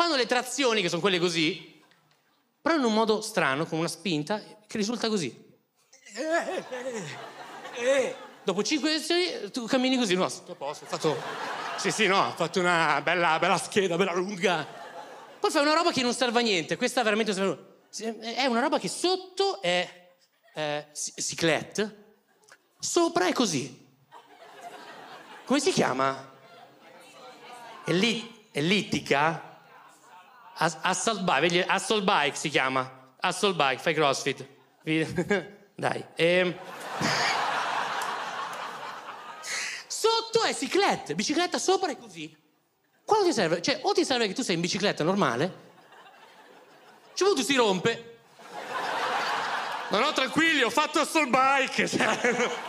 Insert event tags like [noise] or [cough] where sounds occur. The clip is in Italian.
fanno le trazioni, che sono quelle così, però in un modo strano, con una spinta, che risulta così. Dopo cinque lezioni tu cammini così, no, sto a posto, ho fatto... Sì, sì, no, ho fatto una bella, bella scheda, bella lunga. Poi fai una roba che non serve a niente, questa veramente serve a niente. È una roba che sotto è eh, ciclette, sopra è così. Come si chiama? Elli- ellittica? As- assault bike, vedi, assault bike si chiama. Assault bike, fai crossfit. [laughs] Dai. Ehm... Sotto è ciclette, bicicletta sopra è così. Quando ti serve? Cioè, o ti serve che tu sei in bicicletta normale, cioè tu si rompe. No, no, tranquilli, ho fatto assault bike.